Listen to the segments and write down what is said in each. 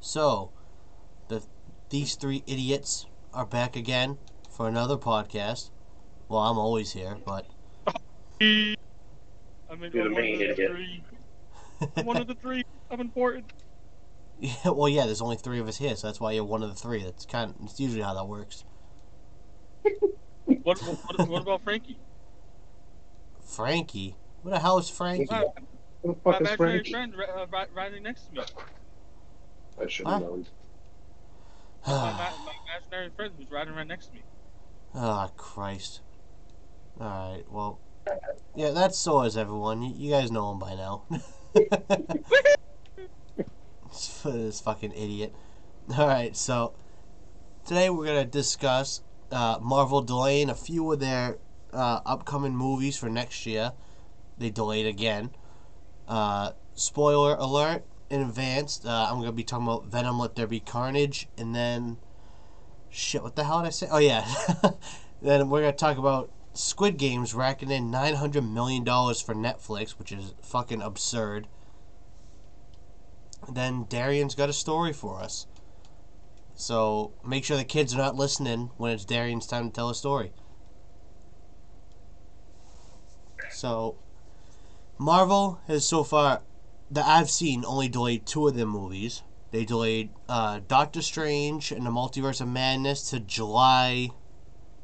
So, the these three idiots are back again for another podcast. Well, I'm always here, but I mean, You're the I'm one main of the idiot. three. I'm one of the three. I'm important. yeah, well, yeah, there's only three of us here, so that's why you're one of the three. That's kind. Of, it's usually how that works. What, what, what about Frankie? Frankie, what the hell is Frankie? My, Who the my fuck is imaginary Frankie? friend ri- uh, ri- riding next to me. I should have known. My, ma- my imaginary friend who's riding right next to me. Ah, Christ. Alright, well. Yeah, that's so is everyone. You, you guys know him by now. this fucking idiot. Alright, so. Today we're going to discuss uh, Marvel delaying a few of their uh, upcoming movies for next year. They delayed again. Uh, spoiler alert in advance. Uh, I'm to be talking about Venom Let There Be Carnage. And then. Shit, what the hell did I say? Oh, yeah. then we're to talk about Squid Games racking in $900 million for Netflix, which is fucking absurd. Then Darian's got a story for us. So make sure the kids are not listening when it's Darian's time to tell a story. So, Marvel has so far, that I've seen, only delayed two of their movies. They delayed uh, Doctor Strange and the Multiverse of Madness to July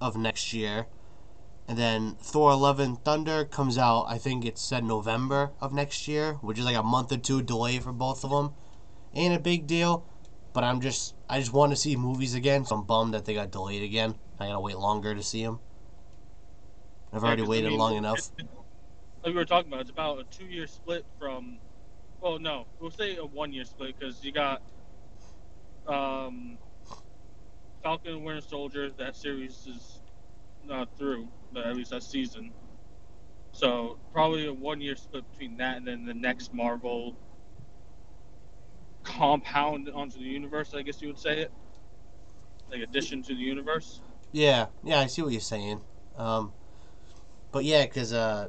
of next year. And then Thor Love and Thunder comes out, I think it's said November of next year, which is like a month or two delay for both of them. Ain't a big deal, but I'm just, I just want to see movies again, so I'm bummed that they got delayed again. I gotta wait longer to see them. I've Yeah, already I waited mean, long enough. Like we were talking about, it's about a two-year split from. Well, no, we'll say a one-year split because you got um, Falcon and Winter Soldier. That series is not through, but at least that season. So probably a one-year split between that and then the next Marvel compound onto the universe. I guess you would say it, like addition to the universe. Yeah, yeah, I see what you're saying. Um, but yeah, because uh,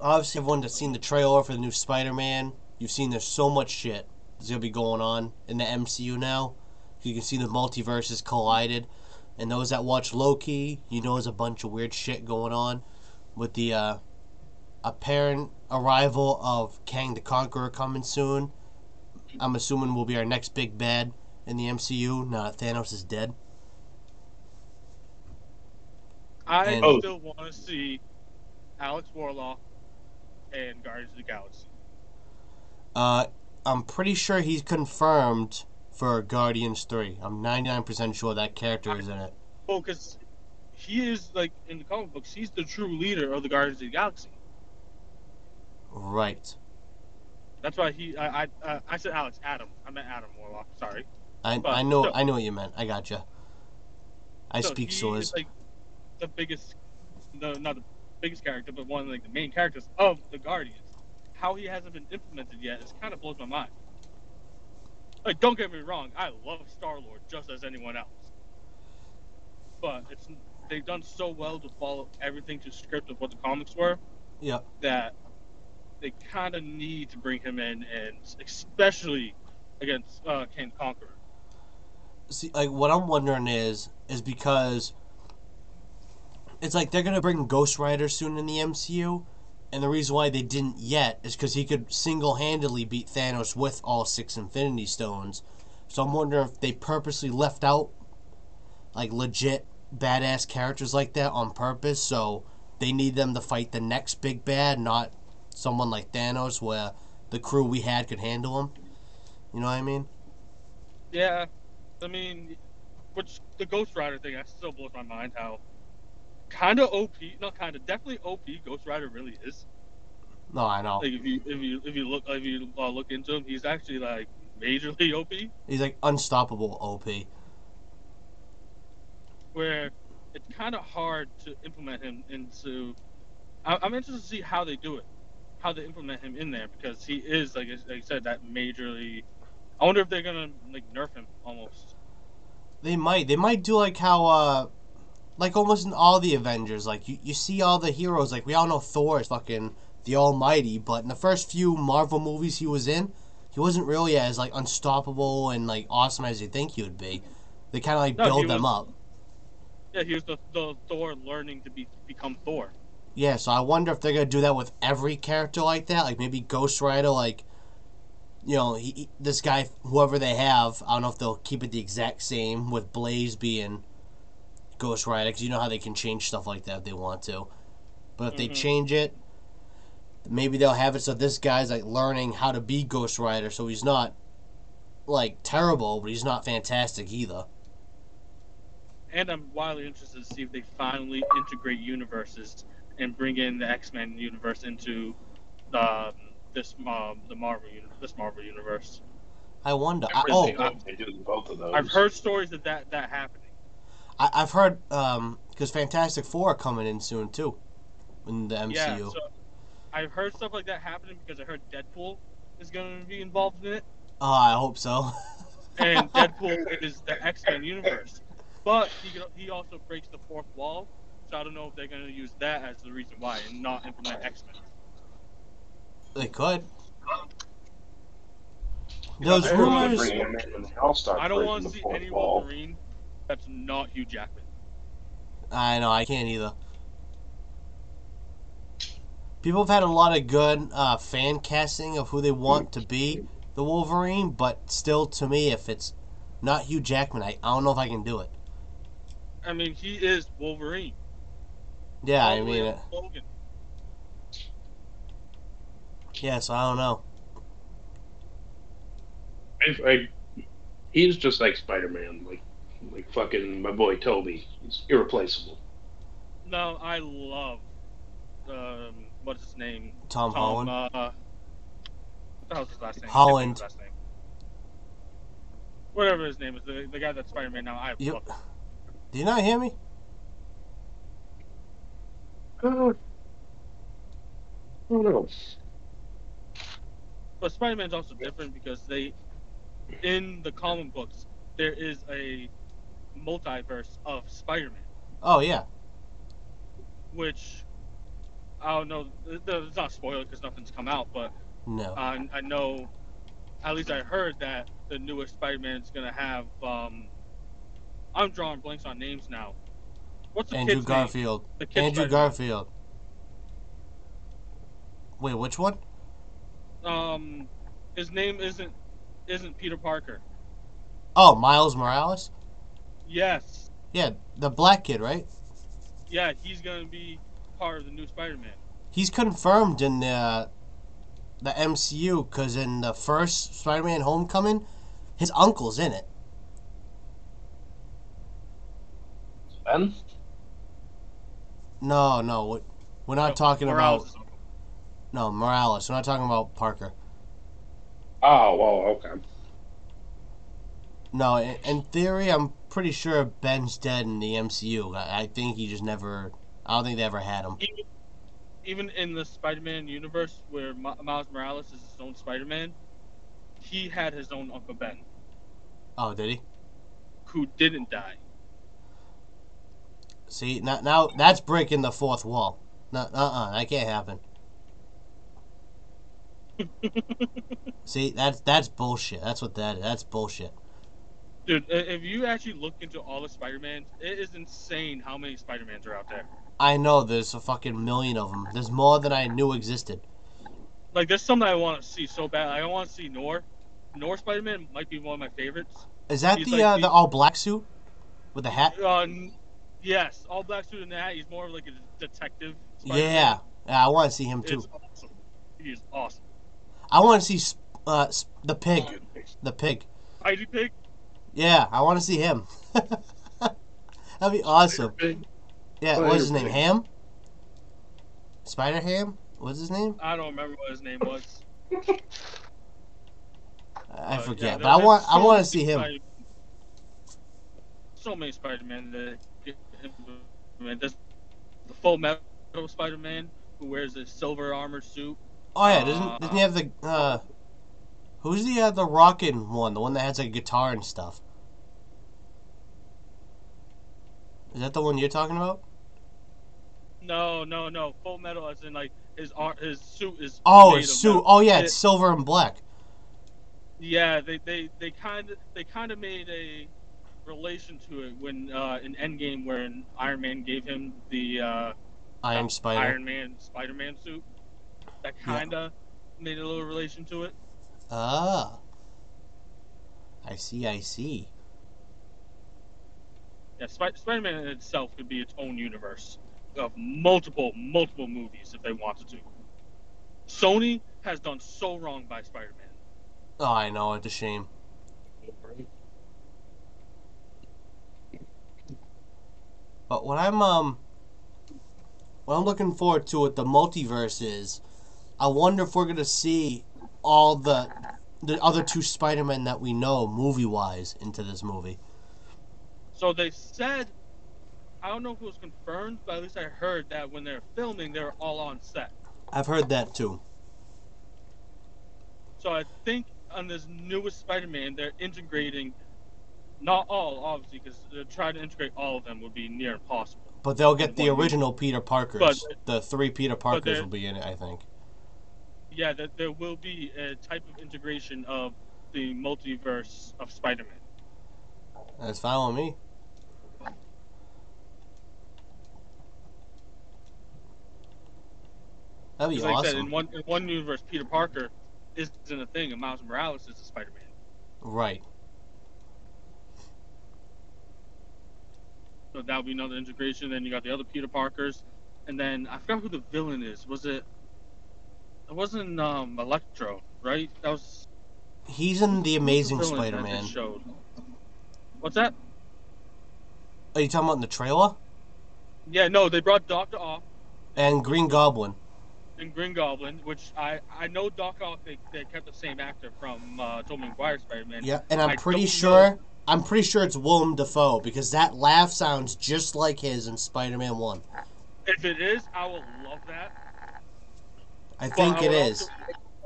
obviously everyone that's seen the trailer for the new Spider-Man, you've seen there's so much shit that's gonna be going on in the MCU now. You can see the multiverses collided, and those that watch Loki, you know, there's a bunch of weird shit going on with the uh, apparent arrival of Kang the Conqueror coming soon. I'm assuming will be our next big bad in the MCU. Now that Thanos is dead. I And- still want to see Alex Warlock and Guardians of the Galaxy. Uh, I'm pretty sure he's confirmed for Guardians 3. I'm 99% sure that character is in it. Oh, because he is like in the comic books, he's the true leader of the Guardians of the Galaxy. Right. That's why he. I. I, uh, I said Alex Adam. I meant Adam Warlock. Sorry. I, But I know still. I know what you meant. I got gotcha. I So speak is like the biggest. No, not the biggest character, but one of like the main characters of the Guardians. How he hasn't been implemented yet is kind of blows my mind. Like, don't get me wrong, I love Star Lord just as anyone else. But it's they've done so well to follow everything to script of what the comics were. Yep. That they kind of need to bring him in, and especially against uh, King Conqueror. See, like what I'm wondering is is because it's like they're gonna bring Ghost Rider soon in the MCU, and the reason why they didn't yet is because he could single-handedly beat Thanos with all six Infinity Stones. So I'm wondering if they purposely left out like legit badass characters like that on purpose, so they need them to fight the next big bad, not someone like Thanos, where the crew we had could handle him. You know what I mean? Yeah, I mean, which the Ghost Rider thing, that still blows my mind. How kind of OP, not kind of, definitely OP. Ghost Rider really is. No, I know. Like if you if you if you look if you uh, look into him, he's actually like majorly OP. He's like unstoppable OP. Where it's kind of hard to implement him into. I, I'm interested to see how they do it, how they implement him in there because he is like like I said that majorly. I wonder if they're gonna like nerf him almost. They might. They might do like how uh like almost in all the Avengers, like you, you see all the heroes, like we all know Thor is fucking the Almighty, but in the first few Marvel movies he was in, he wasn't really as like unstoppable and like awesome as you think he would be. They kind of like No, build them was- up. Yeah, he was the, the Thor learning to be become Thor. Yeah, so I wonder if they're gonna do that with every character like that. Like maybe Ghost Rider, like you know, he- this guy, whoever they have. I don't know if they'll keep it the exact same with Blaze being Ghost Rider, because you know how they can change stuff like that if they want to. But if they Mhm. change it, maybe they'll have it so this guy's like learning how to be Ghost Rider, so he's not like terrible, but he's not fantastic either. And I'm wildly interested to see if they finally integrate universes and bring in the X Men universe into um, this um, the Marvel uni- this Marvel universe. I wonder. I I, really oh, hope they do both of those. I've heard stories of that that happening. I, I've heard um, because Fantastic Four are coming in soon too, in the MCU. Yeah, so I've heard stuff like that happening because I heard Deadpool is going to be involved in it, Oh, I hope so. and Deadpool is the X Men universe. But he he also breaks the fourth wall, so I don't know if they're going to use that as the reason why and not implement X Men. they could. Those I rumors. Bring him in and I'll start I don't want to see fourth any wall. Wolverine that's not Hugh Jackman. I know I can't either. People have had a lot of good uh, fan casting of who they want to be the Wolverine, but still, to me, if it's not Hugh Jackman, I, I don't know if I can do it. I mean, he is Wolverine. Yeah, All I the way mean, up uh, to Logan. yeah, so I don't know. I, I, he's just like Spider Man, like like fucking my boy Tobey. He's irreplaceable. No, I love um, what's his name? Tom, Holland. Uh, what the hell's his last name? Holland. His last name. Whatever his name is, the, the guy that's Spider Man now. I Yep. love. him. Do you not hear me? Uh, I don't. But Spider Man's also different because they, in the comic books, there is a multiverse of Spider Man, Oh yeah. which I don't know. It's not spoiled because nothing's come out, but No. I, I know, at least I heard that the newest Spider-Man is gonna have. Um, I'm drawing blanks on names now. What's the Andrew kid's Garfield. name? The kid Andrew Spider-Man. Garfield. Wait, which one? Um, his name isn't isn't Peter Parker. Oh, Miles Morales. Yes, Yeah, the black kid, right? yeah, he's gonna be part of the new Spider-Man. He's confirmed in the the MCU because in the first Spider-Man: Homecoming, his uncle's in it. Ben? No, no, we- we're not No, talking Morales about is- no Morales. We're not talking about Parker. Oh, well, okay. No, in, in theory, I'm pretty sure Ben's dead in the MCU. I, I think he just never. I don't think they ever had him. even, even in the Spider-Man universe where Mi- Miles Morales is his own Spider-Man, he had his own Uncle Ben Oh, did he? who didn't die. See, now, now that's breaking the fourth wall. No, uh-uh, that can't happen. See, that's that's bullshit. That's what that is. That's bullshit. Dude, if you actually look into all the Spider-Mans, it is insane how many Spider-Mans are out there. I know there's a fucking million of them. There's more than I knew existed. Like, there's something I want to see so bad. I want to see Noir. Noir Spider-Man might be one of my favorites. Is that He's the like uh, the- the all black suit with the hat? Uh, yes, all black suit and hat. He's more of like a detective. Spider-Man. Yeah, yeah. I want to see him too. It's awesome. He is awesome. I want to see uh, the pig. The pig. Heidi Pig. Yeah, I want to see him. That'd be awesome. Yeah, what's his name? Ham? Spider Ham? What's his name? I don't remember what his name was. I Uh, forget, yeah, but I want I want to see him. Spider- So many Spider-Man that get. There's the full metal Spider-Man who wears a silver armored suit. Oh yeah, doesn't doesn't he have the uh Who's the uh, the rockin' one? The one that has a guitar and stuff. Is that the one you're talking about? No, no, no. Full metal, as in like his ar- his suit is. Oh, his suit. metal. Oh yeah, It- it's silver and black. Yeah, they they they kind of they kind of made a relation to it when uh, in Endgame, when Iron Man gave him the uh, Iron Spider. Iron Man Spider Man suit. That kind of made a little relation to it. Ah. I see, I see. Yeah, Sp- Spider Man itself could be its own universe of multiple multiple movies if they wanted to. Sony has done so wrong by Spider Man. Oh, I know, it's a shame. But what I'm um what I'm looking forward to with the multiverse is I wonder if we're gonna see all the the other two Spider-Men that we know movie wise into this movie. So they said, I don't know if it was confirmed, but at least I heard that when they're filming, they're all on set. I've heard that too. So I think on this newest Spider-Man, they're integrating, not all, obviously, because to try to integrate all of them would be near impossible. But they'll get the movie. original Peter Parkers. But- the three Peter Parkers will be in it, I think. Yeah, that there will be a type of integration of the multiverse of Spider-Man. That's with me. That'd be 'Cause like I said, in one in one universe, Peter Parker isn't a thing, and Miles Morales is a Spider-Man. Right. So that would be another integration. Then you got the other Peter Parkers, and then I forgot who the villain is. Was it? It wasn't um Electro, right? That was He's in the Amazing the Spider-Man. Showed. What's that? Are you talking about in the trailer? Yeah, no, they brought Doctor Ock And Green Goblin. And Green Goblin, which I I know Doc Ock they, they kept the same actor from uh, Tobey Maguire Spider-Man. Yeah, and I'm I pretty sure know- I'm pretty sure it's Willem Dafoe because that laugh sounds just like his in Spider-Man One. If it is, I will love that. I think I it is. also-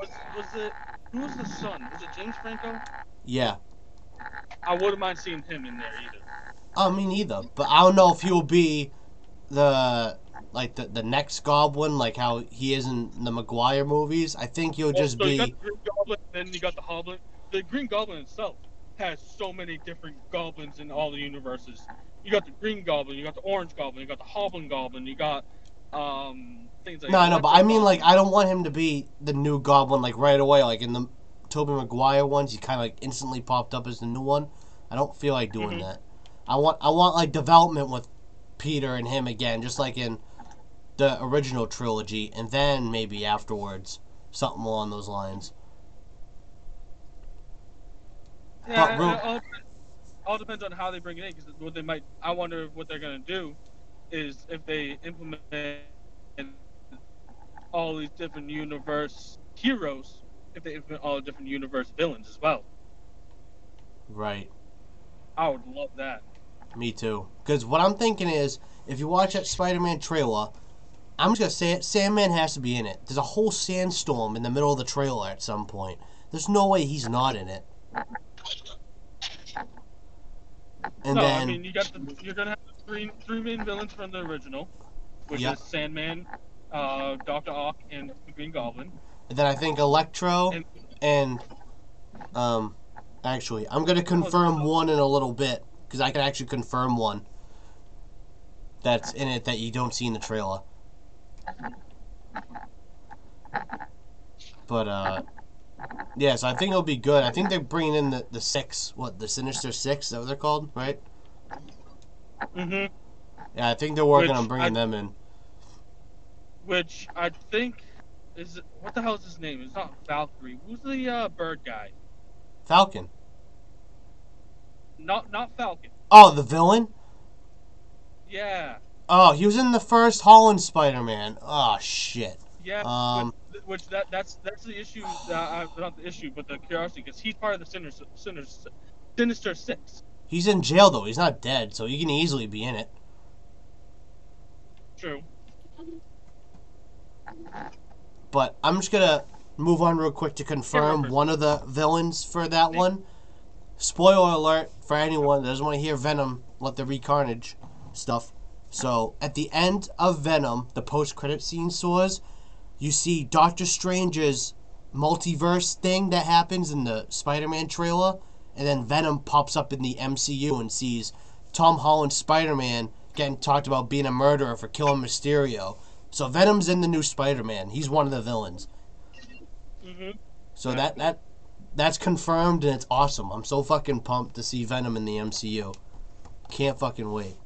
Was, was it who was the son? Was it James Franco? Yeah. I wouldn't mind seeing him in there either. I mean either, but I don't know if he'll be the like the, the next Goblin, like how he is in the Maguire movies. I think you'll just so you got be the Green Goblin, then you got the Hobgoblin. The Green Goblin itself has so many different goblins in all the universes. You got the Green Goblin, you got the Orange Goblin, you got the Hoblin Goblin, you got um things like. no, no, but I mean like I don't want him to be the new Goblin like right away, like in the Tobey Maguire ones. He kind of like instantly popped up as the new one. I don't feel like doing Mhm. that. I want I want like development with Peter and him again, just like in the original trilogy, and then maybe afterwards something along those lines. Yeah, But it all, all depends on how they bring it in. Because what they might, I wonder what they're gonna do, is if they implement all these different universe heroes, if they implement all the different universe villains as well. Right. I would love that. Me too. Because what I'm thinking is, if you watch that Spider-Man trailer, I'm just gonna say it. Sandman has to be in it. There's a whole sandstorm in the middle of the trailer at some point. There's no way he's not in it. And no, then I mean you got the you're gonna have the three three main villains from the original, which Yep. is Sandman, uh, Doctor Ock, and Green Goblin. And then I think Electro And- and um actually I'm gonna confirm one in a little bit because I can actually confirm one that's in it that you don't see in the trailer. But uh yeah, so I think it'll be good. I think they're bringing in the, the six, what the Sinister Six? Is that what they're called, right? Mm-hmm. Yeah, I think they're working Which on bringing I- them in. Which I think is what the hell is his name? It's not Valkyrie. Who's the uh, bird guy? Falcon. Not not Falcon. Oh, the villain? Yeah, Oh, he was in the first Holland Spider-Man. Oh shit. yeah. Um, which, which that that's that's the issue. That I, not the issue, but the curiosity, because he's part of the Sinister, Sinister, Sinister Six. He's in jail though. He's not dead, so he can easily be in it. True. But I'm just gonna move on real quick to confirm one of the villains for that one. Spoiler alert for anyone that doesn't want to hear Venom Let There Be Carnage stuff. So at the end of Venom, the post-credit scene soars, you see Doctor Strange's multiverse thing that happens in the Spider-Man trailer, and then Venom pops up in the MCU and sees Tom Holland Spider-Man getting talked about being a murderer for killing Mysterio. So Venom's in the new Spider-Man. He's one of the villains. hmm So that that that's confirmed and it's awesome. I'm so fucking pumped to see Venom in the MCU. Can't fucking wait.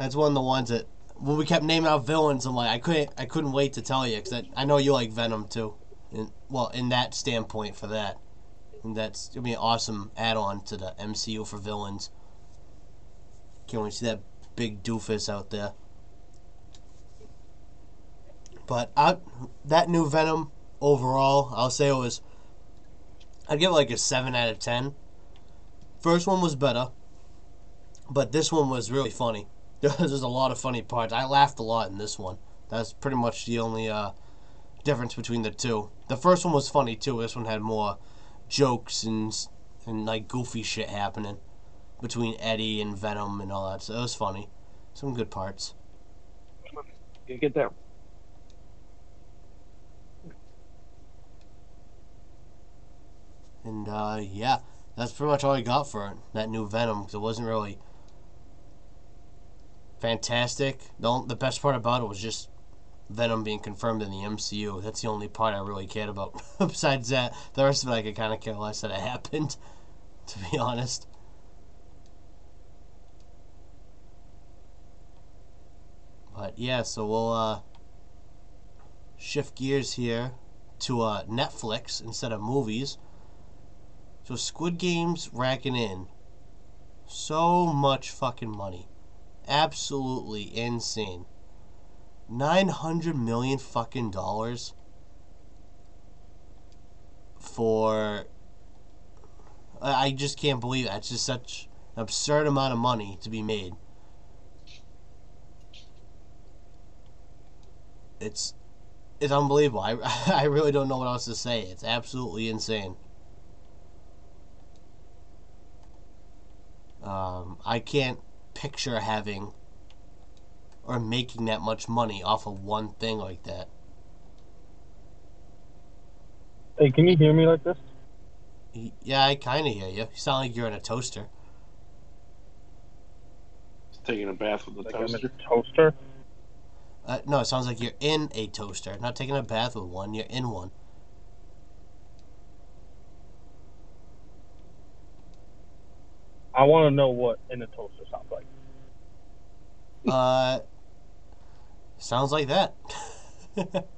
That's one of the ones that when we kept naming out villains, I'm like I couldn't I couldn't wait to tell you because I know you like Venom too. In, well, in that standpoint for that, and that's gonna be an awesome add-on to the MCU for villains. Can't wait to see that big doofus out there. But I, that new Venom overall, I'll say it was. I'd give it like a seven out of ten. First one was better, but this one was really funny. There's a lot of funny parts. I laughed a lot in this one. That's pretty much the only uh, difference between the two. The first one was funny too. This one had more jokes and and like goofy shit happening between Eddie and Venom and all that. So it was funny. Some good parts. You get that And uh, yeah, that's pretty much all I got for it. That new Venom. Cause it wasn't really fantastic. The, the best part about it was just Venom being confirmed in the MCU. That's the only part I really cared about. Besides that, the rest of it I could kind of care less that it happened, to be honest. But yeah, so we'll uh, shift gears here to uh, Netflix instead of movies. So Squid Game's racking in so much fucking money. Absolutely insane. 900 million fucking dollars for I just can't believe that. It's just such an absurd amount of money to be made. It's it's unbelievable. I I really don't know what else to say. It's absolutely insane. Um, I can't picture having or making that much money off of one thing like that. Hey, can you hear me like this? Yeah, I kind of hear you. You sound like you're in a toaster. taking a bath with the Like toaster. a toaster? Uh, no, it sounds like you're in a toaster. Not taking a bath with one, you're in one. I want to know what in a toaster sounds like. Uh, sounds like that.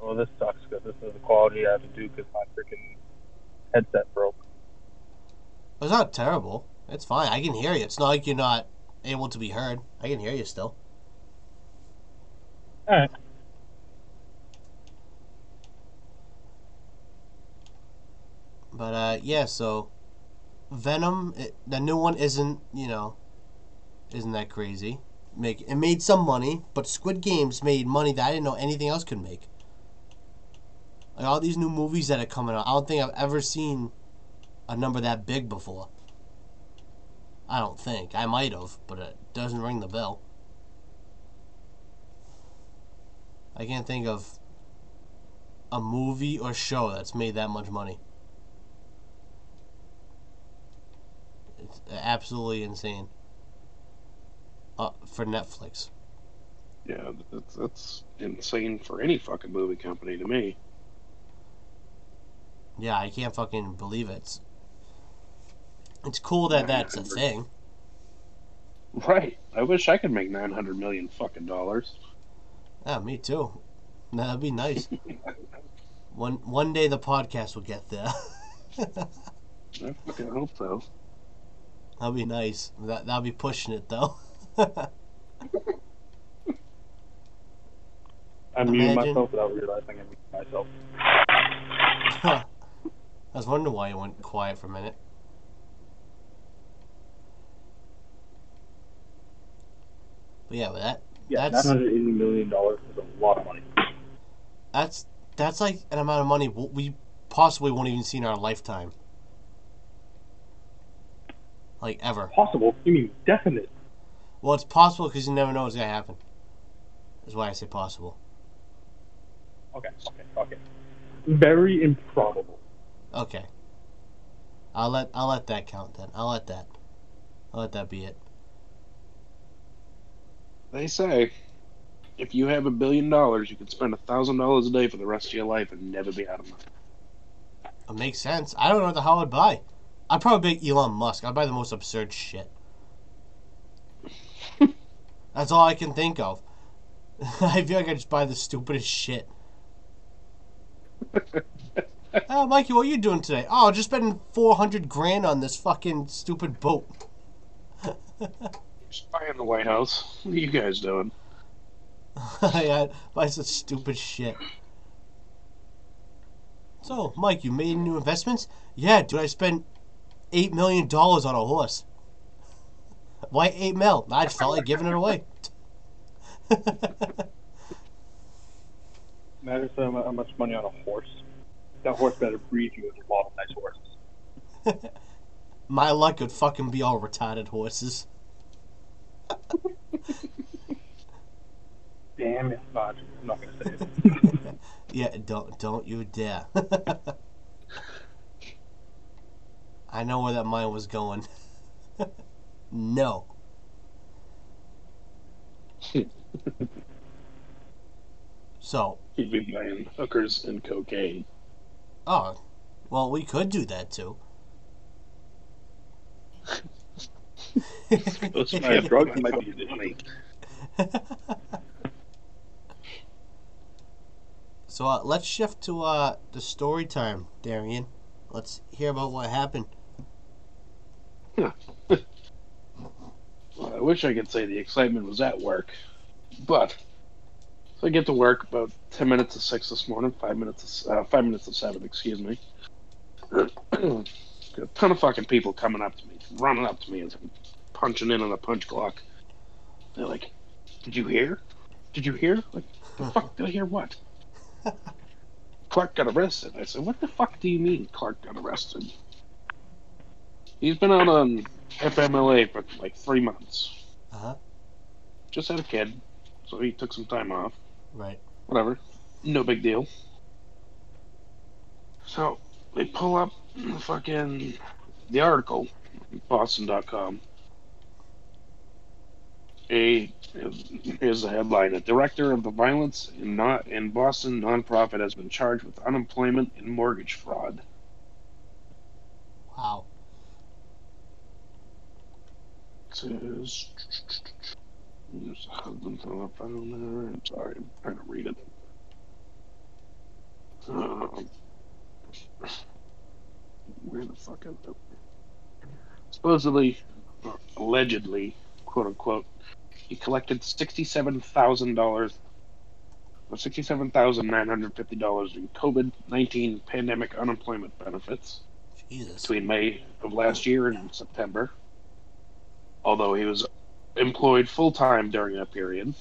Oh, this sucks because this is the quality I have to do because my freaking headset broke. it's not terrible. It's fine. I can hear you. It's not like you're not able to be heard. I can hear you still. All right. But uh, yeah, so Venom, it, the new one isn't you know, isn't that crazy. Make it made some money, but Squid Games made money that I didn't know anything else could make. Like all these new movies that are coming out, I don't think I've ever seen a number that big before. I don't think I might have, but it doesn't ring the bell. I can't think of a movie or show that's made that much money. It's absolutely insane. Uh, for Netflix. Yeah, that's, that's insane for any fucking movie company to me. Yeah, I can't fucking believe it. It's, it's cool that that's a thing. Right. I wish I could make nine hundred million fucking dollars. Yeah, me too. That'd be nice. one one day the podcast will get there. I fucking hope so. That'd be nice. That that'll be pushing it though. I muted myself without realizing I muted myself. I was wondering why you went quiet for a minute. But yeah, but that Yeah, That's- nine hundred eighty million dollars is a lot of money. that's that's like an amount of money we possibly won't even see in our lifetime. Like ever. Possible? You mean definite? Well, it's possible because you never know what's gonna happen. That's why I say possible. Okay, okay, okay. Very improbable. Okay. I'll let I'll let that count then. I'll let that. I'll let that be it. They say if you have a billion dollars, you can spend a thousand dollars a day for the rest of your life and never be out of money. It makes sense. I don't know what the hell I'd buy. I'd probably be Elon Musk. I'd buy the most absurd shit. That's all I can think of. I feel like I just buy the stupidest shit. oh, Mikey, what are you doing today? Oh, just spending four hundred grand on this fucking stupid boat. Just buying the White House. What are you guys doing? I buy such stupid shit. So, Mike, you made new investments? Yeah, dude, I spent eight million dollars on a horse. Why eight mil? I just felt like giving it away. Imagine so how much money on a horse. That horse better breed you with a lot of nice horses. My luck would fucking be all retarded horses. Damn it. No, I'm not going to say it. Yeah, don't don't you dare. I know where that mind was going. no. so, He'd be buying hookers and cocaine. oh, well, we could do that too. Those Yeah, five drugs bucks might be money. so uh, let's shift to uh, the story time, Darian. Let's hear about what happened. Well, I wish I could say the excitement was at work, but so I get to work about ten minutes to six this morning, five minutes, to, uh, five minutes to seven, excuse me. A ton of fucking people coming up to me, running up to me I'm punching in on a punch clock. They're like, "Did you hear? Did you hear? Like, the fuck did I hear? What? Clark got arrested." I said, "What the fuck do you mean Clark got arrested?" He's been out on FMLA for like three months. Uh huh. Just had a kid, so he took some time off. Right. Whatever. No big deal. So they pull up the fucking the article, Boston.com. A here's the headline: A director of the violence in not in Boston nonprofit has been charged with unemployment and mortgage fraud. Wow. Says there's a husband telephone there. I'm sorry, I'm trying to read it. Um, where the fuck is it? Supposedly, or allegedly, quote unquote, he collected sixty-seven thousand dollars, or sixty-seven thousand nine hundred fifty dollars in COVID nineteen pandemic unemployment benefits Jesus. between May of last year and September. Although he was employed full time during that period.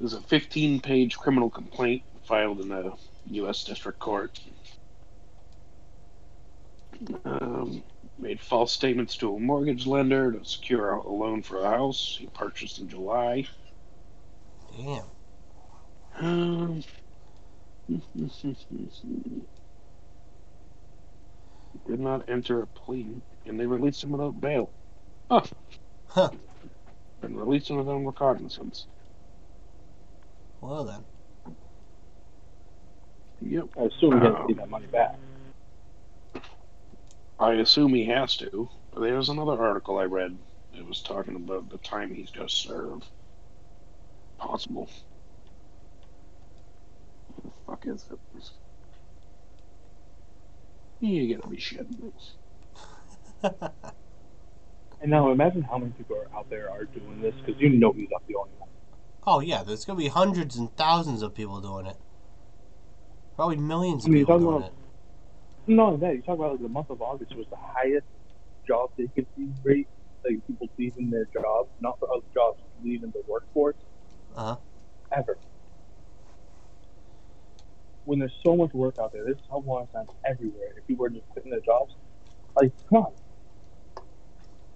There's a 15 page criminal complaint filed in the U.S. District Court. Um, made false statements to a mortgage lender to secure a loan for a house he purchased in July. Damn. Um, did not enter a plea, and they released him without bail. Huh. Huh. And released him without recognizance. Well then. Yep. I assume he Um, didn't see that money back. I assume he has to. There's another article I read. It was talking about the time he's going to serve. Possible. What the fuck is it? You gotta be shitting me. And now imagine how many people are out there are doing this because you know he's not the only one. Oh yeah, there's gonna be hundreds and thousands of people doing it. Probably millions I of mean, people doing talking it. No, that you talk about like the month of August was the highest job vacancy rate, like people leaving their jobs, not for other jobs, leaving the workforce Uh-huh. ever. When there's so much work out there, there's someone signs everywhere. If people are just quitting their jobs, like come on,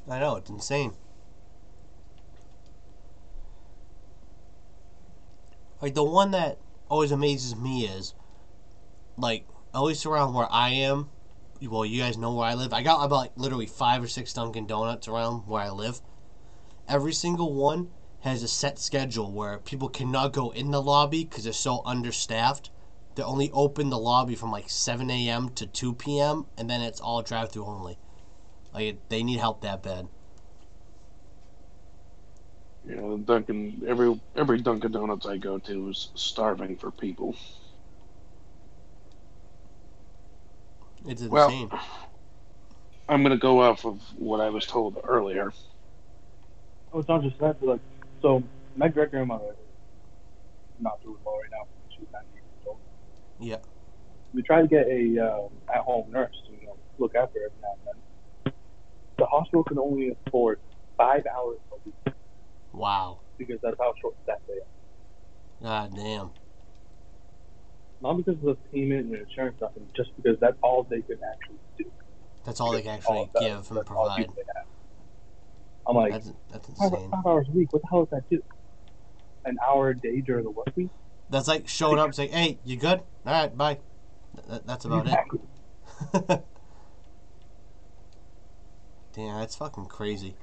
I know, it's insane. Like, the one that always amazes me is, like, at least around where I am, well, you guys know where I live. I got about like, literally five or six Dunkin' Donuts around where I live. Every single one has a set schedule where people cannot go in the lobby because they're so understaffed. They only open the lobby from like 7 a.m. to 2 p.m., and then it's all drive through only. Like they need help that bad. You know, Dunkin' every every Dunkin' Donuts I go to is starving for people. It's Well. I'm gonna go off of what I was told earlier. Oh, it's not just that. But like, so my great grandmother is not doing well right now. She's 90 years old. Yeah. We try to get a uh, at-home nurse to you know look after her every now and then. The hospital can only afford five hours a week Wow. because that's how short staffed they are. God damn. Not because of the payment and insurance stuff, and just because that's all they can actually do. That's all they can actually All that- give and provide. I'm like, That's that's insane. five hours a week. What the hell does that do? An hour a day during the work week? That's like showing up and saying, "Hey, you good? All right, bye." Th- that- that's about exactly. it. Damn, that's fucking crazy.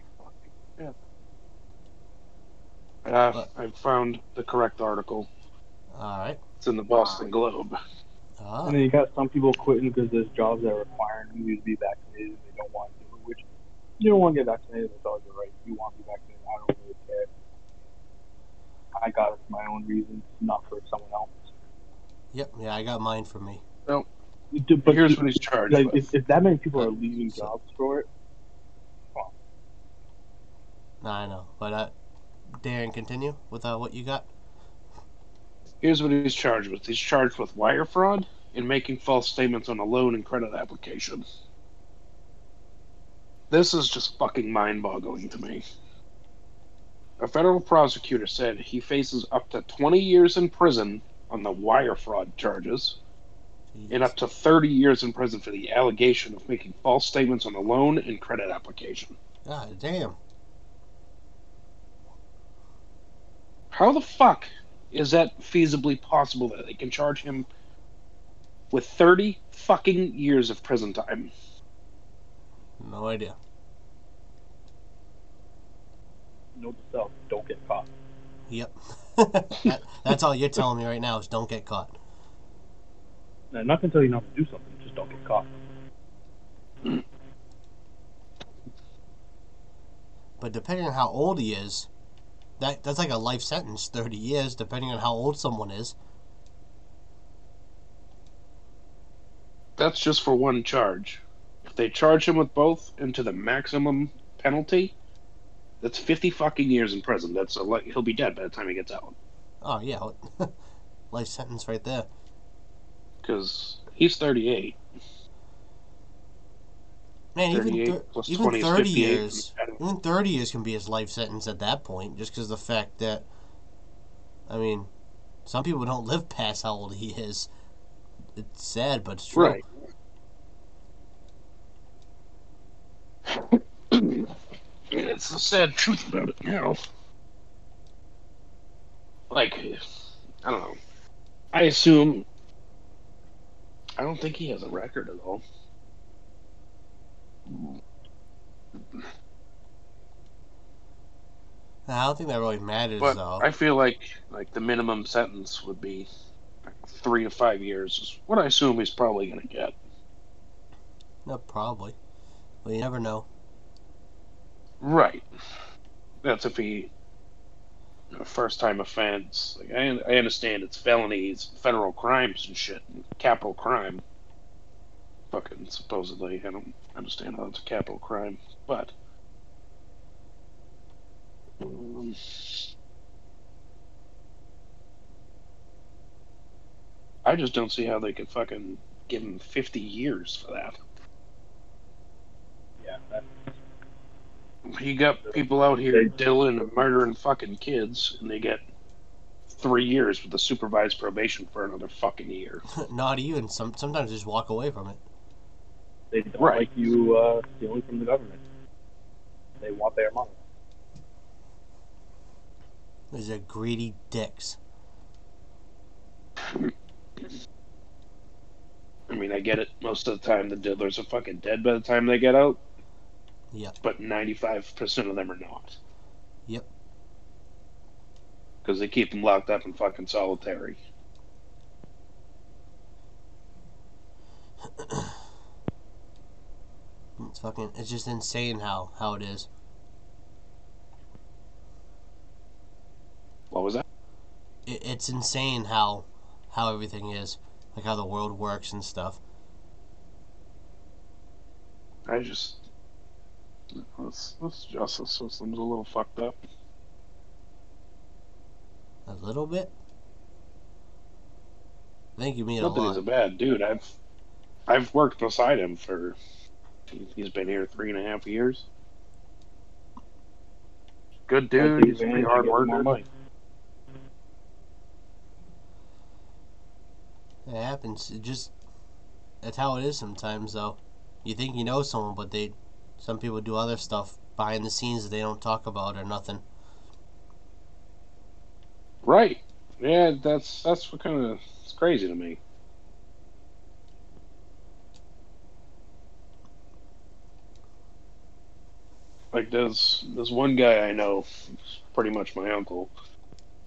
Uh, What? I found the correct article. All right. It's in the Boston Globe. Ah, And then you got some people quitting because there's jobs that require you to be vaccinated and they don't want to which you don't want to get vaccinated, that's all your right. You want to be vaccinated, I don't really care. I got it for my own reasons, not for someone else. yep. Yeah, I got mine for me. You do- But Here's what he's charged like, with. if, if that many people are leaving jobs for it, Nah, I know, but uh, Darren, continue with uh, what you got. Here's what he's charged with. He's charged with wire fraud and making false statements on a loan and credit application. This is just fucking mind boggling to me. A federal prosecutor said he faces up to 20 years in prison on the wire fraud charges and up to 30 years in prison for the allegation of making false statements on a loan and credit application. God damn. How the fuck is that feasibly possible that they can charge him with 30 fucking years of prison time? No idea. note to self, don't get caught. Yep. that, that's all you're telling me right now is don't get caught. And I'm not going to tell you not to do something, just don't get caught. But depending on how old he is, that that's like a life sentence, thirty years, depending on how old someone is. That's just for one charge. If they charge him with both into the maximum penalty, that's 50 fucking years in prison. That's a li- he'll be dead by the time he gets out Oh yeah, life sentence right there. because he's 38. Man, even thir- even 20 thirty years, even thirty years can be his life sentence at that point, just because the fact that, I mean, some people don't live past how old he is. It's sad, but it's true. Right. it's the sad truth about it now. Like, I don't know. I assume. I don't think he has a record at all. I don't think that really matters But though. I feel like like the minimum sentence would be like three to five years. Is what I assume he's probably going to get. No, probably. But you never know. Right. That's if he a first time offense. Like I, I understand it's felonies, federal crimes and shit, and capital crime. Fucking supposedly, I don't understand how it's a capital crime, but um, I just don't see how they could fucking give him fifty years for that. Yeah, that, You got people out here dilling and murdering fucking kids, and they get three years with a supervised probation for another fucking year. Not even. Some sometimes just walk away from it. They don't Right. like you uh, stealing from the government. They want their money. These are greedy dicks. I mean, I get it. Most of the time, the diddlers are fucking dead by the time they get out. Yep. But 95% of them are not. Yep. Because they keep them locked up in fucking solitary. It's fucking. It's just insane how how it is. What was that? It, it's insane how how everything is, like how the world works and stuff. I just. This, this justice system's a little fucked up. A little bit. I think you mean a Not that he's lot. a bad dude. I've I've worked beside him for. He's been here three and a half years. Good dude. He's a pretty hard worker. It happens. It just that's how it is sometimes though. You think you know someone but they some people do other stuff behind the scenes that they don't talk about or nothing. Right. Yeah, that's that's what kind of it's crazy to me. Like there's there's one guy I know, pretty much my uncle.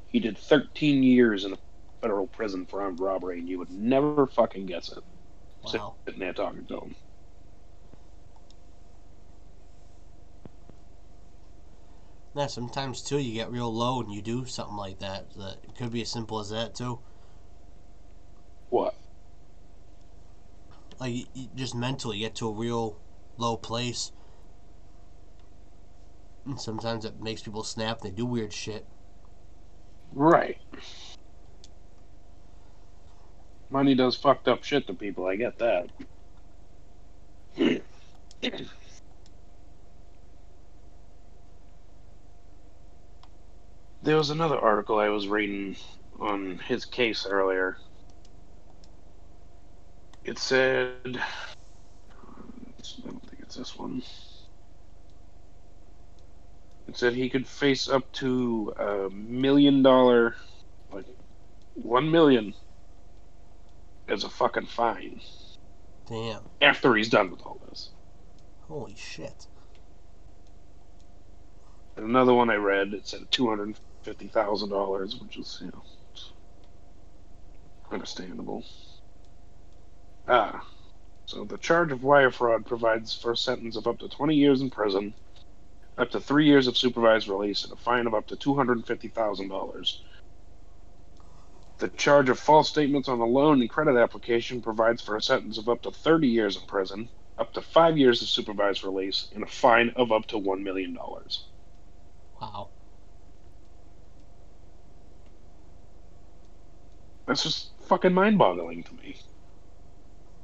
He did 13 years in a federal prison for armed robbery, and you would never fucking guess it. Wow. Sitting there talking to him. Yeah, sometimes too you get real low and you do something like that. That it could be as simple as that too. What? Like you, you just mentally get to a real low place. And sometimes it makes people snap. They do weird shit. Right. Money does fucked up shit to people. I get that. there was another article I was reading on his case earlier. It said. I don't think it's this one. It said he could face up to a million dollar, like one million, as a fucking fine Damn. after he's done with all this. Holy shit. And another one I read, it said two hundred fifty thousand dollars, which is you know understandable. Ah, so the charge of wire fraud provides for a sentence of up to twenty years in prison, up to three years of supervised release, and a fine of up to two hundred fifty thousand dollars. The charge of false statements on a loan and credit application provides for a sentence of up to 30 years in prison, up to five years of supervised release, and a fine of up to $1 million. Wow. That's just fucking mind boggling to me.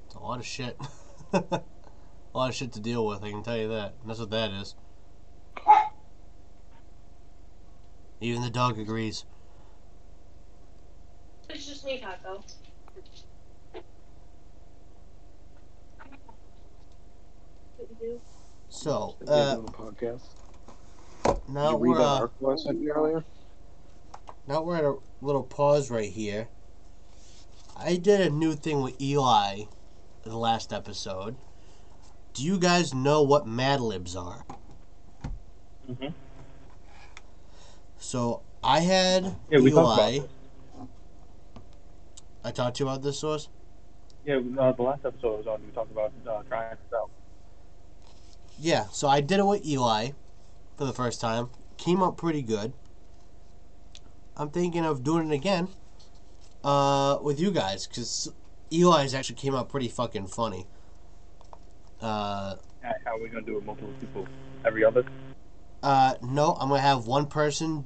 It's a lot of shit. a lot of shit to deal with, I can tell you that. That's what that is. Even the dog agrees. It's just me, Taco. What you do? So, Are uh, doing a podcast. now Did you read we're that uh, article sent you earlier? now we're at a little pause right here. I did a new thing with Eli the last episode. Do you guys know what Mad Libs are? Mhm. So I had Yeah, we talked about Eli. I talked to you about this source. Yeah, uh, the last episode I was on, we talked about uh, trying this out. Yeah, so I did it with Eli for the first time. Came up pretty good. I'm thinking of doing it again uh, with you guys because Eli's actually came out pretty fucking funny. Uh, How are we gonna do it with multiple people? Every other? Uh, no, I'm gonna have one person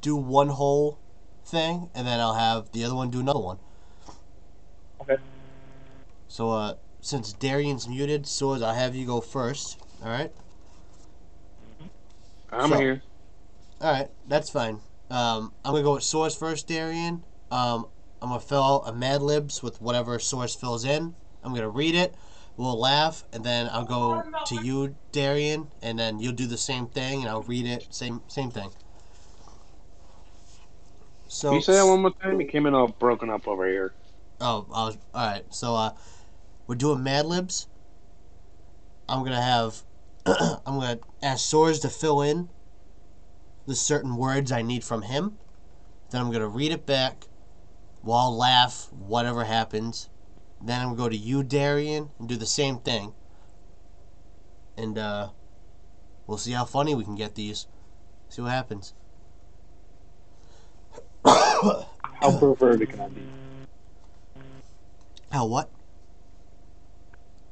do one whole thing, and then I'll have the other one do another one. Okay. So, uh, since Darian's muted, Swords, I'll have you go first. All right. I'm So- here. All right, that's fine. Um, I'm gonna go with source first, Darian. Um, I'm gonna fill out a Mad Libs with whatever source fills in. I'm gonna read it. We'll laugh, and then I'll go to you, Darian, and then you'll do the same thing, and I'll read it. Same same thing. So Can you say that one more time? You came in all broken up over here. Oh, I was, all right. So uh, we're doing Mad Libs. I'm gonna have I'm gonna ask Soares to fill in the certain words I need from him. Then I'm gonna read it back. We'll all laugh, whatever happens. Then I'm gonna go to you, Darian, and do the same thing. And uh, we'll see how funny we can get these. See what happens. How perverted can I be? How what?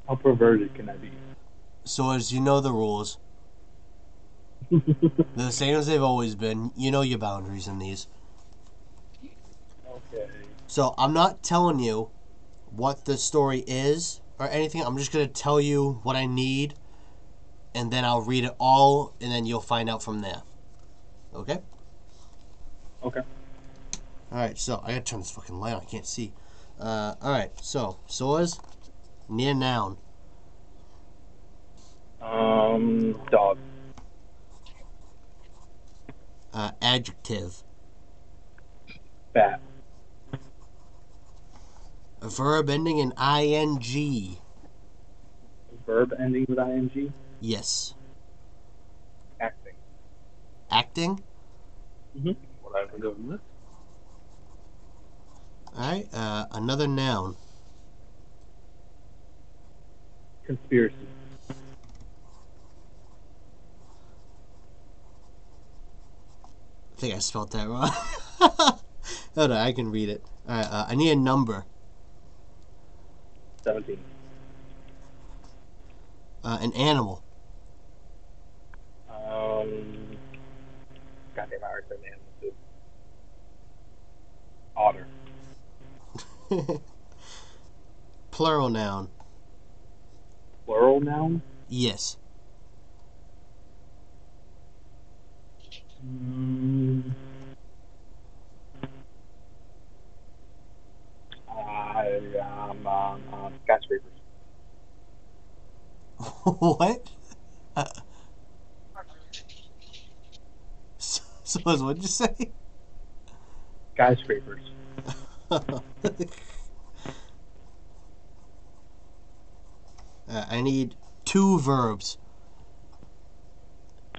How perverted can I be? So as you know the rules, they're the same as they've always been. You know your boundaries in these. okay. So I'm not telling you what the story is or anything. I'm just gonna tell you what I need, and then I'll read it all, and then you'll find out from there. Okay. Okay. All right. So I gotta turn this fucking light on. I can't see. Uh, all right. So Soares, near noun. Um, dog. Uh, adjective. Bat. A verb ending in ing. Verb ending with ing. Yes. Acting. Acting. Whatever doing that. All right. Uh, another noun. Conspiracy. I think I spelled that wrong. Hold on, I can read it. All right. Uh, I need a number. Seventeen. Uh, an animal. Um. Goddamn, I already said man. too. Otter. Plural noun. Plural noun. Yes. Mm. I um, um, um, skyscrapers. what? Uh, so, so what'd you say? Skyscrapers. uh, I need two verbs.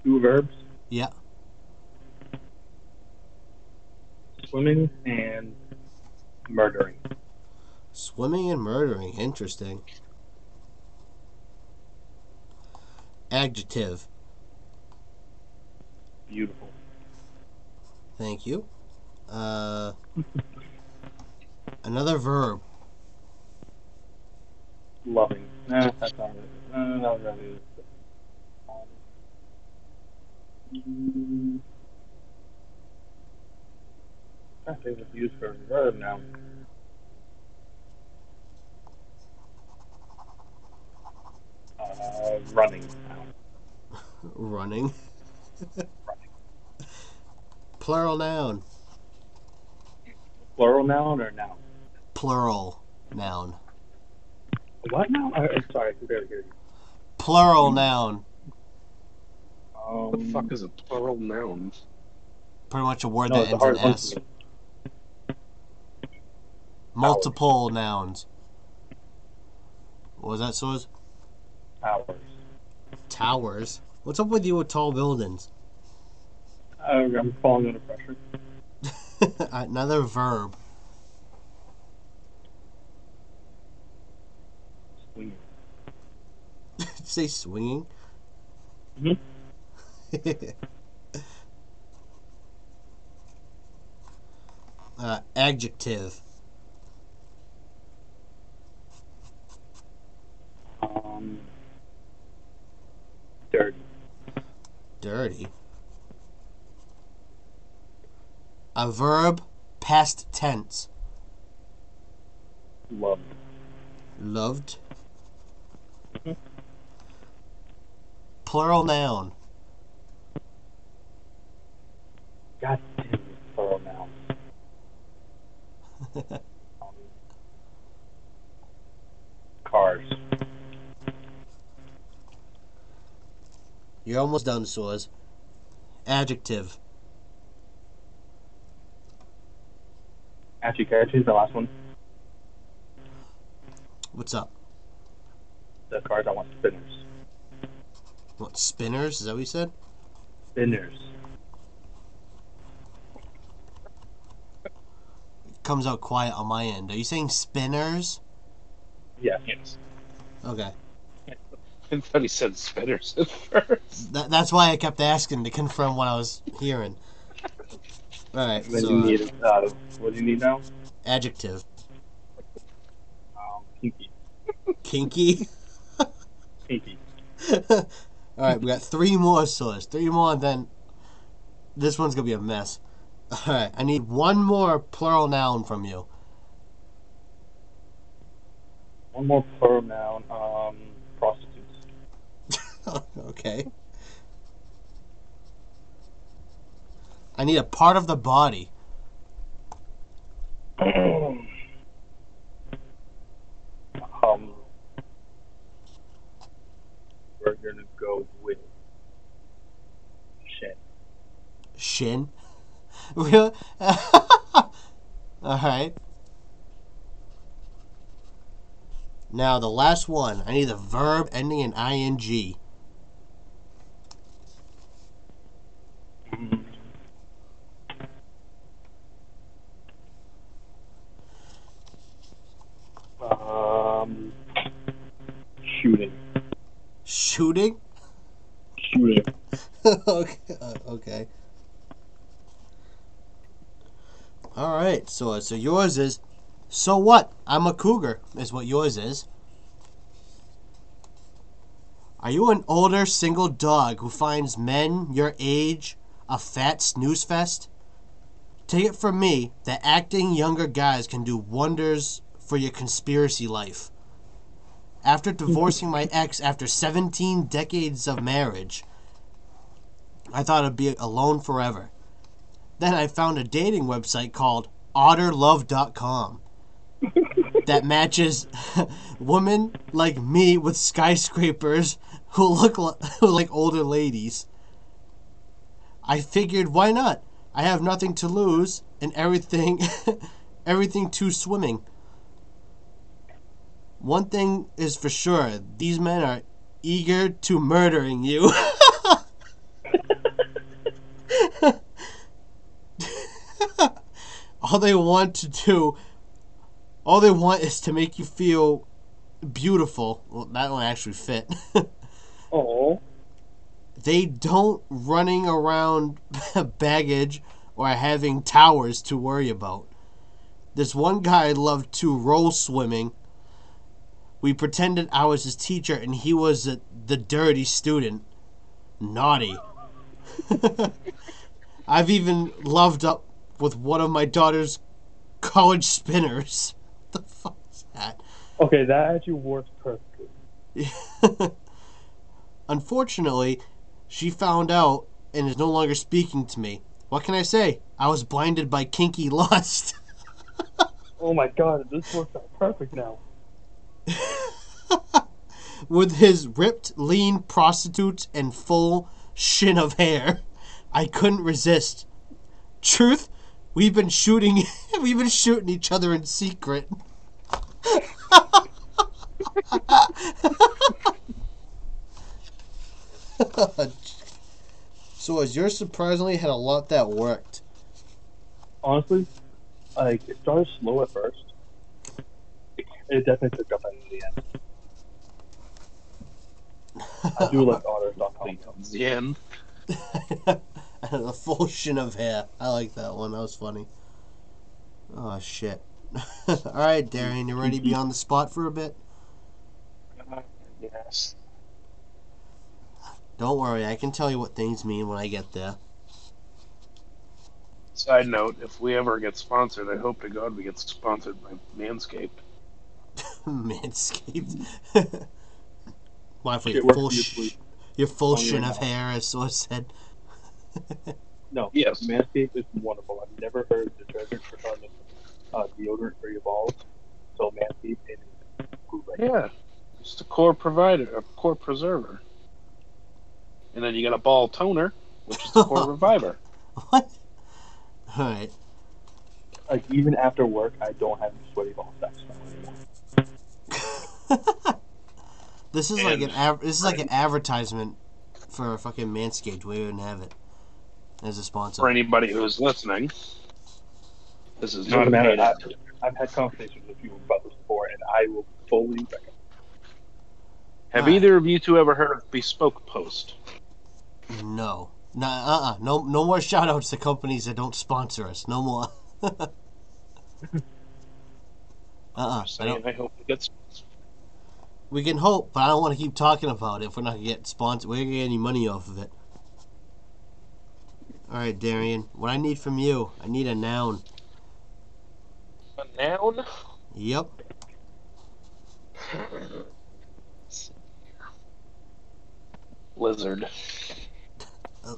Two verbs: Yeah. swimming and murdering. Swimming and murdering. Interesting. Adjective. Beautiful. Thank you. Uh, another verb. Loving. Nah, that's not it. That was really. Um, I think it's used for a verb now. Uh, running. Running. Plural noun. Plural noun or noun? Plural noun. What now? I, I'm sorry, I can barely hear you. Plural noun. Um, What the fuck is a plural noun? Pretty much a word no, that ends in S. Multiple nouns. What was that, Soaz? Hours. Towers. What's up with you with tall buildings? Uh, I'm falling under pressure. Another verb. Swinging. Say swinging? Mhm. uh, adjective. Um, dirty. Dirty. A verb, past tense. Loved. Loved. Mhm. Plural noun. God damn plural nouns. Um, cars. You're almost done, Soaz. Adjective. Actually, can I change the last one? What's up? The cards I want spinners. What spinners? Is that what you said? Spinners. Comes out quiet on my end. Are you saying spinners? Yeah, Yes. Okay. I thought he said spinners at first. That, that's why I kept asking to confirm what I was hearing. All right. Then So, you uh, need uh, what do you need now? adjective. Um, kinky. Kinky. Kinky. All right, we got three more swords. Three more, and then this one's gonna be a mess. All right, I need one more plural noun from you. One more pronoun. Um, prostitutes. okay. I need a part of the body. um, we're gonna go with shin. Shin. Really? All right. Now the last one. I need a verb ending in ing. Um, shooting. Shooting. Shooting. okay. uh, Okay. All right. So so yours is. So what? I'm a cougar. Is what yours is. Are you an older single dog who finds men your age a fat snooze fest? Take it from me that acting younger guys can do wonders for your conspiracy life. After divorcing my ex after 17 decades of marriage, I thought I'd be alone forever. Then I found a dating website called otterlove.com that matches women like me with skyscrapers who look li- who like older ladies. I figured why not? I have nothing to lose and everything everything to swimming. One thing is for sure, these men are eager to murdering you. all they want to do all they want is to make you feel beautiful. Well, that one actually fit. Oh, they don't running around baggage or having towers to worry about. This one guy loved to roll swimming. We pretended I was his teacher and he was the, the dirty student. Naughty. I've even loved up with one of my daughter's college spinners. the fuck is that? okay. That actually works perfectly. Unfortunately, she found out and is no longer speaking to me. What can I say? I was blinded by kinky lust. Oh my god, this works out perfect now. With his ripped, lean prostitutes and full shin of hair, I couldn't resist. Truth, we've been shooting, we've been shooting each other in secret. so, as yours surprisingly had a lot that worked. Honestly, like it started slow at first. It definitely picked up at the end. I do like otters.com. Towards the end. the full shin of hair. I like that one. That was funny. Oh shit. All right, Darian, you ready to be on the spot for a bit? Yes. Don't worry, I can tell you what things mean when I get there. Side note: If we ever get sponsored, I hope to God we get sponsored by Manscaped. Manscaped. Why for Shit, your work full you, sh- please. your full On your shin of hair, as so said. No, Yes. Manscaped is wonderful. I've never heard detergent for starting uh, deodorant for your balls. So Manscaped is good right now. Yeah, it's the core provider, a core preserver. And then you got a ball toner, which is the core reviver. What? All right. like even after work, I don't have sweaty ball sex anymore. this is like an av- this is like an advertisement for fucking Manscaped. We wouldn't have it as a sponsor. For anybody who's listening, this is not Doesn't a matter. paid I, ad. I've had conversations with you about this before, and I will fully recommend. Have either of you two ever heard of Bespoke Post? No. No, uh-uh. No, no more shout outs to companies that don't sponsor us. No more. uh-uh. I Saying don't, I hope it gets. We can hope, but I don't want to keep talking about it if we're not going to get sponsored. We're going to get any money off of it. All right, Darian. What I need from you, I need a noun. A noun? Yep. Lizard. All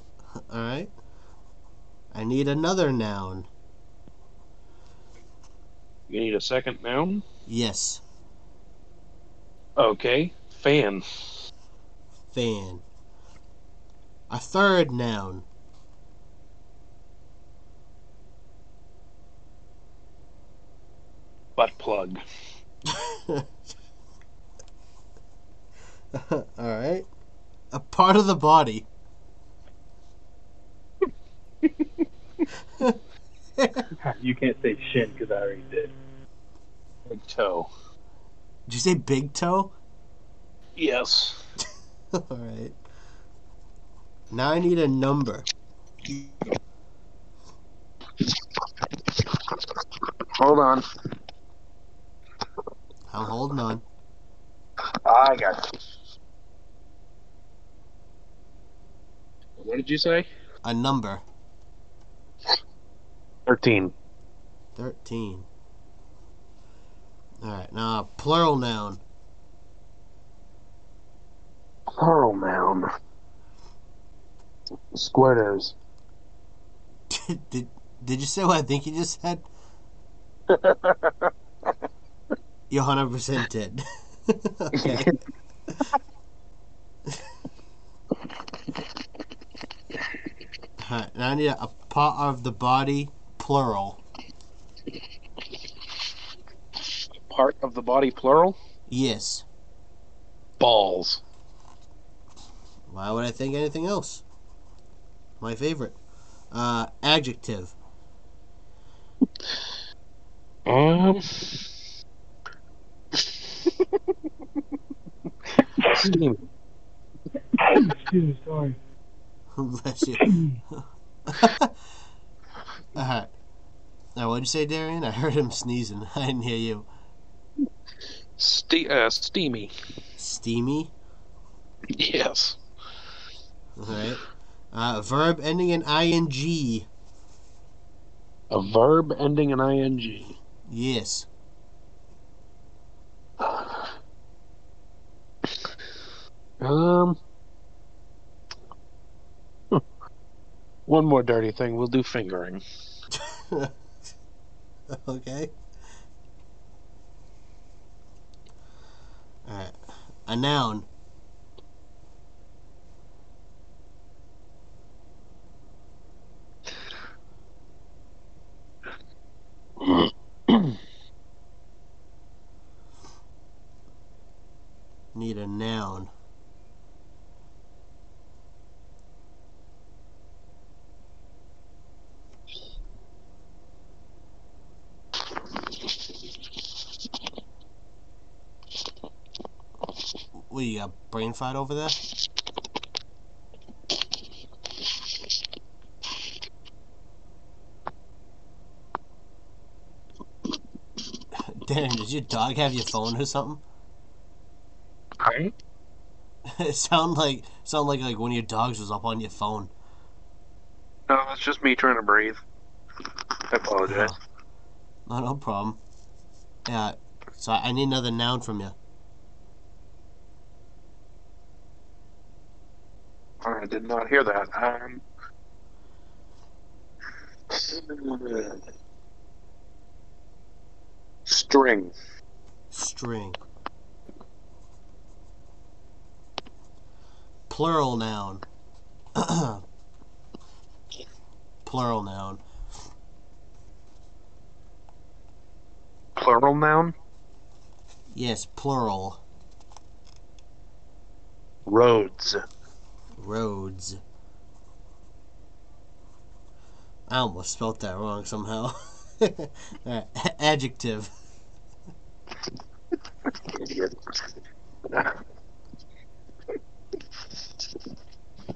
right. I need another noun. You need a second noun? Yes. Okay. Fan. Fan. A third noun. Butt plug. All right. A part of the body. You can't say shin because I already did. Big toe. Did you say big toe? Yes. All right. Now I need a number. Hold on. I'm holding on. I got you. What did you say? A number. 13. 13. All right. Now plural noun. Plural noun. Squirters. did, did did you say what I think you just said? You 100% did. okay. Alright, now I need a, a part of the body, plural. Part of the body, plural? Yes. Balls. Why would I think anything else? My favorite. Uh, adjective. Um. Steam. Excuse me, sorry. Bless you. Alright. Now, what'd you say, Darian? I heard him sneezing. I didn't hear you. Ste- uh, steamy. Steamy. Yes. Alright. Uh, verb ending in ing. A verb ending in ing. Yes. Um. hmm. One more dirty thing. We'll do fingering. okay. A noun. Need a noun. What, you got brain fight over there? Darren, did your dog have your phone or something? Right? it sound like sound like like one of your dogs was up on your phone. No, it's just me trying to breathe. I apologize. No, no problem. Yeah, so I need another noun from you. Did not hear that. Um. String. String. Plural noun. Plural noun. plural noun? Yes, plural. Roads. Roads. I almost spelt that wrong somehow. Alright, Adjective. Idiot.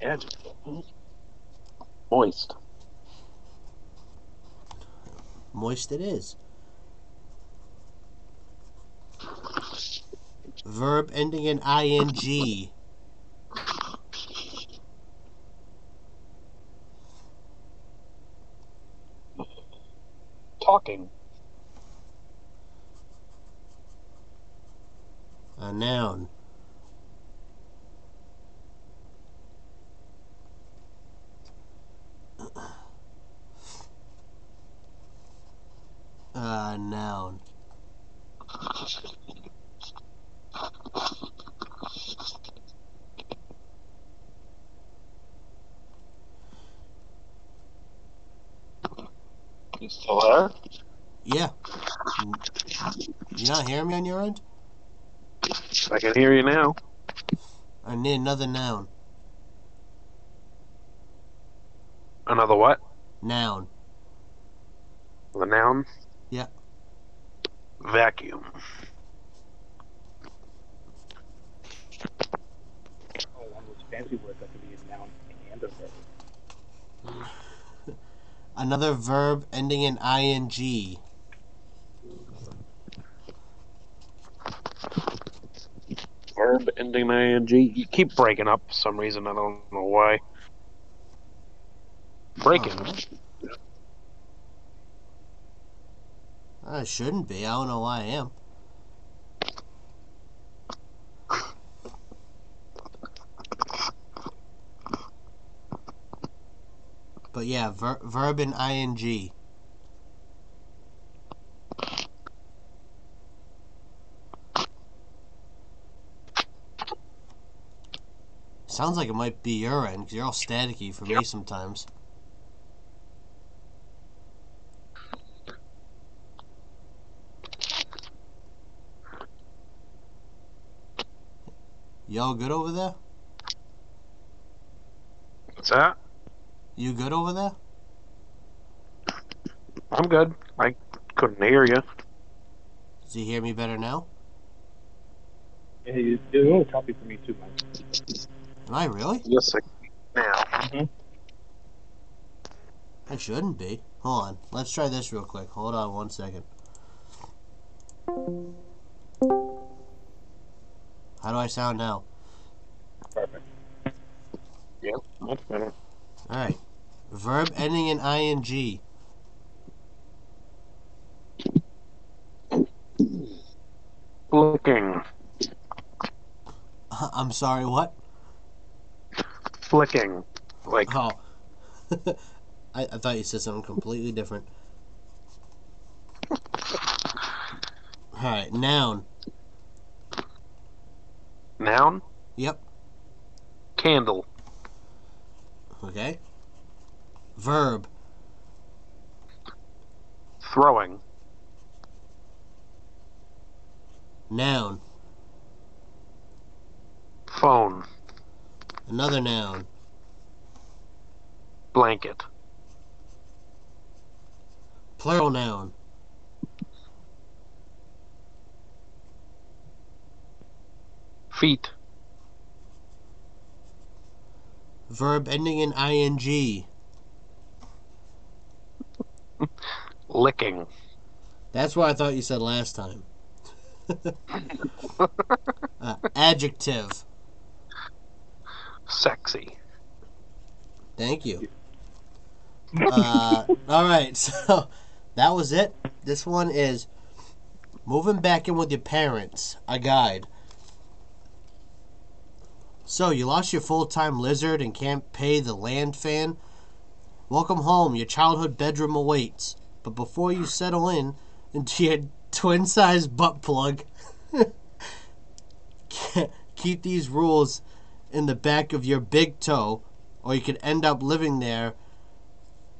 Adjective. Moist. Moist it is. Verb ending in ing. Talking. A noun. A noun. You still there? Yeah. You not hearing me on your end? I can hear you now. I need another noun. Another what? Noun. The noun? Yeah. Vacuum. Oh, one of those fancy words that could be a noun and a verb. Another verb ending in ing. Verb ending in ing. You keep breaking up for some reason. I don't know why. Breaking. Uh-huh. I shouldn't be. I don't know why I am. But yeah, ver- verb in ing. Sounds like it might be your end because you're all staticky for me sometimes. Y'all good over there? What's that? You good over there? I'm good. I couldn't hear you. Does he hear me better now? Yeah, you- you're a little choppy for me too, man. Am I really? Yes, I now. Mm-hmm. I shouldn't be. Hold on. Let's try this real quick. Hold on one second. How do I sound now? Perfect. Yeah, much better. Alright. Verb ending in ing. Looking. I'm sorry, what? Flicking. Like, Oh. I, I thought you said something completely different. Alright, noun. noun? Yep. Candle. Okay. Verb. Throwing. Noun. Phone. Another noun. Blanket. Plural noun. Feet. Verb ending in ing. Licking. That's what I thought you said last time. uh, adjective. Sexy. Thank you. Uh, all right, so that was it. This one is moving back in with your parents. A guide. So you lost your full-time lizard and can't pay the land fan. Welcome home. Your childhood bedroom awaits. But before you settle in into your twin-sized butt plug, keep these rules in the back of your big toe, or you could end up living there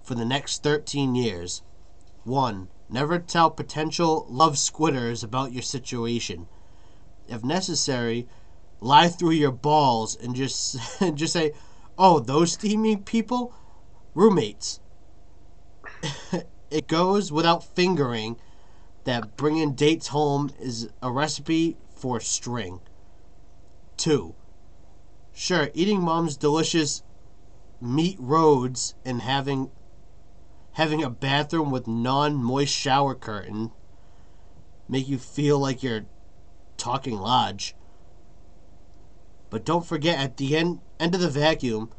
for the next 13 years. 1. Never tell potential love squitters about your situation. If necessary, lie through your balls and just just say, "Oh, those steaming people, roommates." it goes without fingering that bringing dates home is a recipe for string. Two. Sure, eating mom's delicious meat roads and having having a bathroom with non-moist shower curtain make you feel like you're talking lodge. But don't forget at the end end of the vacuum,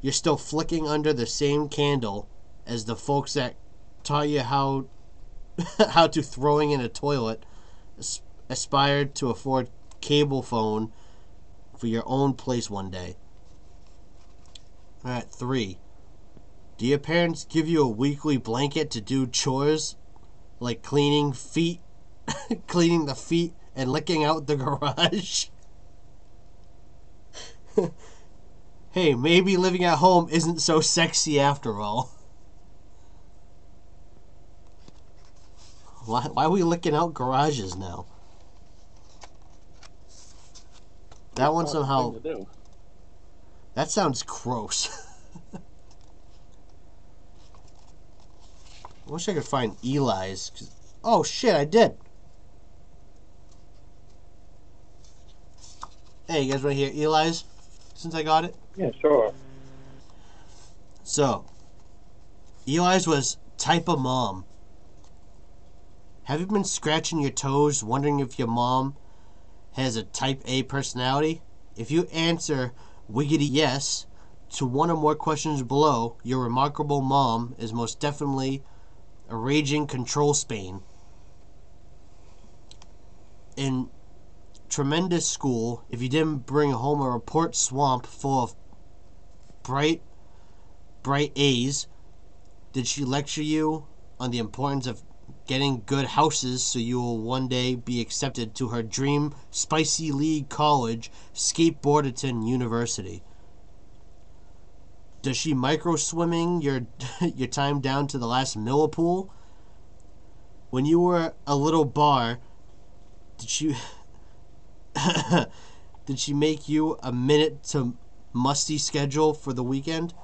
you're still flicking under the same candle as the folks that taught you how how to throwing in a toilet as- aspired to afford cable phone for your own place one day. Alright, three. Do your parents give you a weekly blanket to do chores like cleaning feet cleaning the feet and licking out the garage? hey, maybe living at home isn't so sexy after all. Why, why are we licking out garages now? That one somehow. Thing to do. That sounds gross. I wish I could find Eli's. 'cause- Oh shit, I did. Hey, you guys want to hear Eli's? Since I got it. Yeah, sure. So, Eli's was type of mom. Have you been scratching your toes wondering if your mom has a type A personality? If you answer wiggity yes to one or more questions below, your remarkable mom is most definitely a raging control Spain. In tremendous school, if you didn't bring home a report swamp full of bright bright A's. Did she lecture you on the importance of getting good houses so you will one day be accepted to her dream Spicy League College, Skateboarderton University? Does she micro swimming your your time down to the last millipool? When you were a little bar, did she did she make you a minute to musty schedule for the weekend?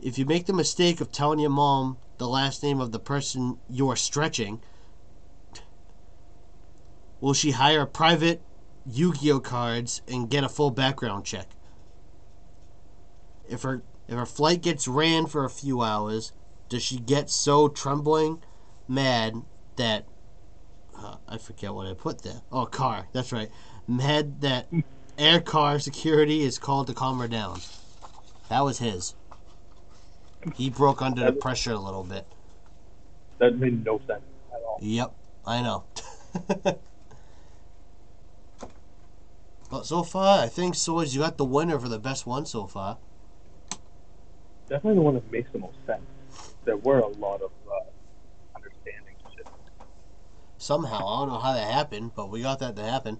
If you make the mistake of telling your mom the last name of the person you are stretching, will she hire private Yu-Gi-Oh cards and get a full background check? If her if her flight gets ran for a few hours, does she get so trembling mad that uh, I forget what I put there. Oh, car. That's right. Mad that air car security is called to calm her down. That was his. He broke under the pressure a little bit. That made no sense at all. Yep, I know. but so far, I think Swords, you got the winner for the best one so far. Definitely the one that makes the most sense. There were a lot of uh, understanding shit. Somehow, I don't know how that happened, but we got that to happen.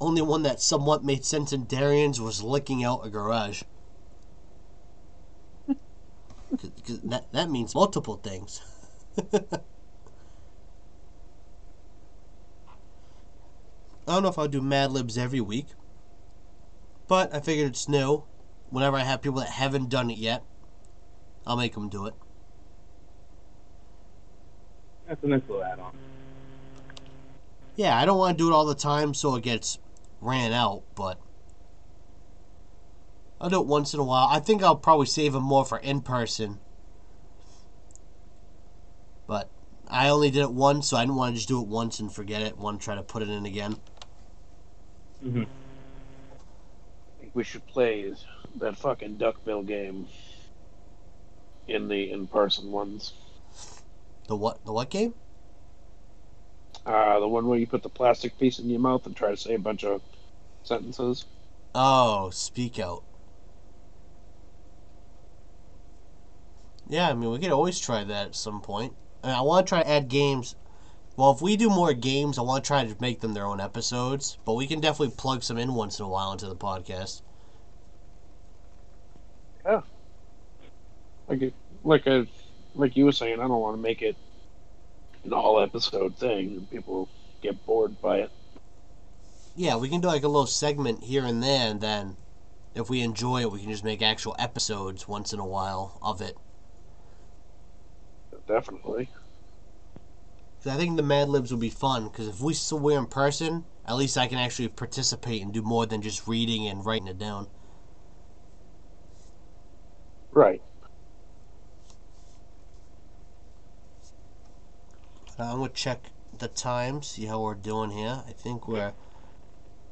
Only one that somewhat made sense in Darian's was licking out a garage. 'Cause- 'cause that, that means multiple things. I don't know if I'll do Mad Libs every week, but I figured it's new. Whenever I have people that haven't done it yet, I'll make them do it. That's a nice little add-on. Yeah, I don't want to do it all the time so it gets ran out, but I'll do it once in a while. I think I'll probably save them more for in person. But I only did it once, so I didn't want to just do it once and forget it. Want to try to put it in again. Mm-hmm. I think we should play that fucking Duckbill game in the in-person ones. The what? The what game? Uh, the one where you put the plastic piece in your mouth and try to say a bunch of sentences. Oh, Speak Out. Yeah, I mean we could always try that at some point. I, mean, I want to try to add games. Well, if we do more games, I want to try to make them their own episodes. But we can definitely plug some in once in a while into the podcast. Yeah. Like like a like you were saying, I don't want to make it an all episode thing and people get bored by it. Yeah, we can do like a little segment here and there, and then if we enjoy it, we can just make actual episodes once in a while of it. Definitely. I think the Mad Libs would be fun because if we still were in person, at least I can actually participate and do more than just reading and writing it down. Right. I'm gonna check the time, see how we're doing here. I think we're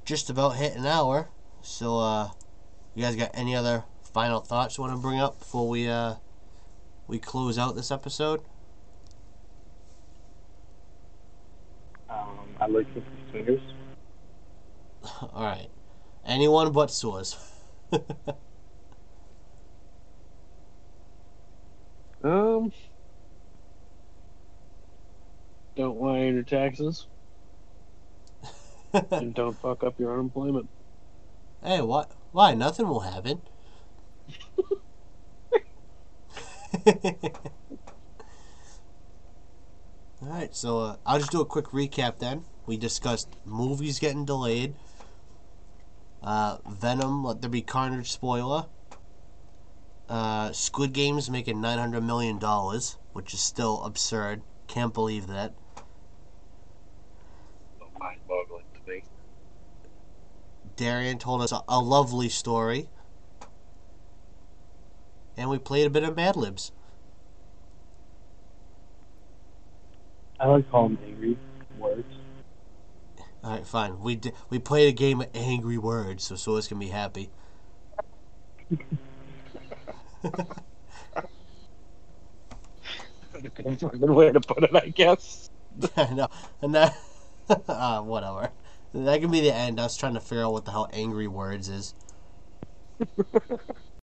just about hit an hour. So, uh, you guys got any other final thoughts you want to bring up before we uh we close out this episode? Um, I like the swingers. All right. Anyone but Source. Um. Don't lie on your taxes and don't fuck up your unemployment. hey, what? Why? Nothing will happen. All right, so uh, I'll just do a quick recap then. We discussed movies getting delayed, uh, Venom, Let There Be Carnage spoiler, uh, Squid Games making $900 million, which is still absurd. Can't believe that. Mind boggling to me. Darian told us a, a lovely story. And we played a bit of Mad Libs. I like to call them angry words. All right, fine. We d- we played a game of Angry Words, so Source can be happy. That's a Good way to put it, I guess. I know, and that uh, whatever. That can be the end. I was trying to figure out what the hell Angry Words is.